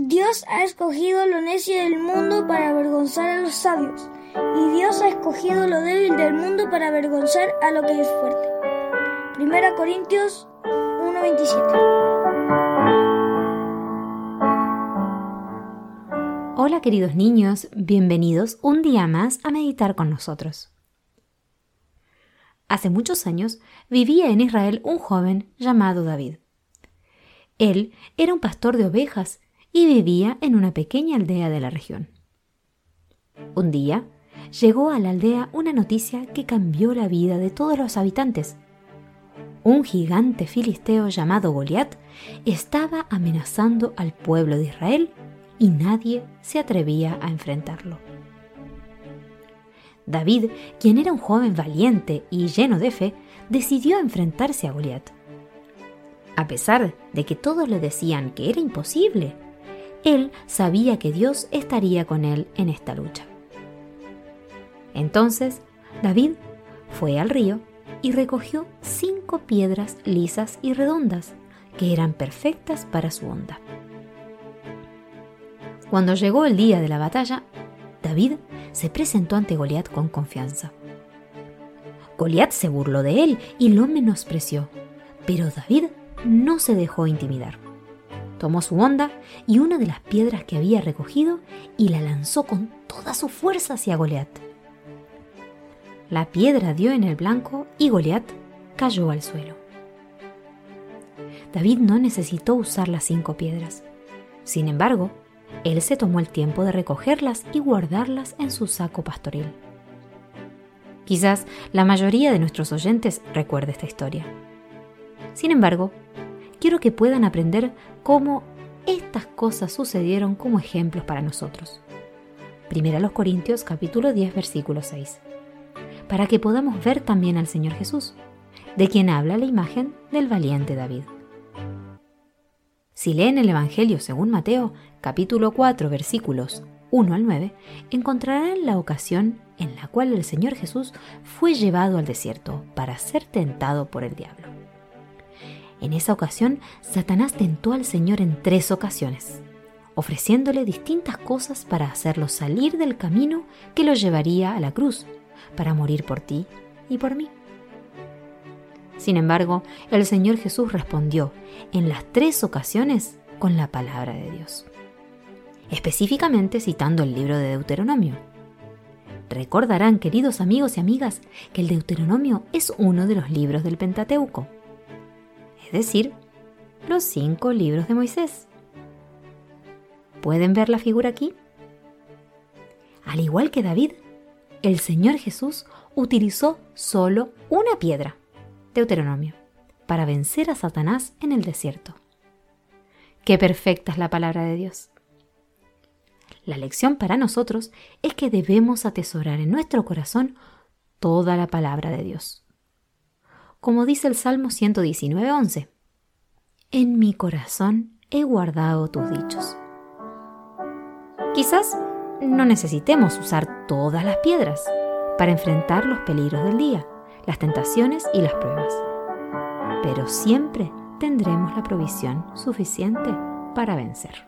Dios ha escogido lo necio del mundo para avergonzar a los sabios, y Dios ha escogido lo débil del mundo para avergonzar a lo que es fuerte. Primera Corintios 1:27 Hola queridos niños, bienvenidos un día más a meditar con nosotros. Hace muchos años vivía en Israel un joven llamado David. Él era un pastor de ovejas y vivía en una pequeña aldea de la región. Un día llegó a la aldea una noticia que cambió la vida de todos los habitantes. Un gigante filisteo llamado Goliat estaba amenazando al pueblo de Israel y nadie se atrevía a enfrentarlo. David, quien era un joven valiente y lleno de fe, decidió enfrentarse a Goliat. A pesar de que todos le decían que era imposible, él sabía que Dios estaría con él en esta lucha. Entonces, David fue al río y recogió cinco piedras lisas y redondas que eran perfectas para su onda. Cuando llegó el día de la batalla, David se presentó ante Goliat con confianza. Goliat se burló de él y lo menospreció, pero David no se dejó intimidar. Tomó su onda y una de las piedras que había recogido y la lanzó con toda su fuerza hacia Goliat. La piedra dio en el blanco y Goliat cayó al suelo. David no necesitó usar las cinco piedras. Sin embargo, él se tomó el tiempo de recogerlas y guardarlas en su saco pastoril. Quizás la mayoría de nuestros oyentes recuerde esta historia. Sin embargo, quiero que puedan aprender cómo estas cosas sucedieron como ejemplos para nosotros. Primera los Corintios capítulo 10 versículo 6. Para que podamos ver también al Señor Jesús, de quien habla la imagen del valiente David. Si leen el Evangelio según Mateo, capítulo 4, versículos 1 al 9, encontrarán la ocasión en la cual el Señor Jesús fue llevado al desierto para ser tentado por el diablo. En esa ocasión, Satanás tentó al Señor en tres ocasiones, ofreciéndole distintas cosas para hacerlo salir del camino que lo llevaría a la cruz, para morir por ti y por mí. Sin embargo, el Señor Jesús respondió en las tres ocasiones con la palabra de Dios, específicamente citando el libro de Deuteronomio. Recordarán, queridos amigos y amigas, que el Deuteronomio es uno de los libros del Pentateuco, es decir, los cinco libros de Moisés. ¿Pueden ver la figura aquí? Al igual que David, el Señor Jesús utilizó solo una piedra Deuteronomio, para vencer a Satanás en el desierto. Qué perfecta es la palabra de Dios. La lección para nosotros es que debemos atesorar en nuestro corazón toda la palabra de Dios. Como dice el Salmo 119.11, En mi corazón he guardado tus dichos. Quizás no necesitemos usar todas las piedras para enfrentar los peligros del día las tentaciones y las pruebas. Pero siempre tendremos la provisión suficiente para vencer.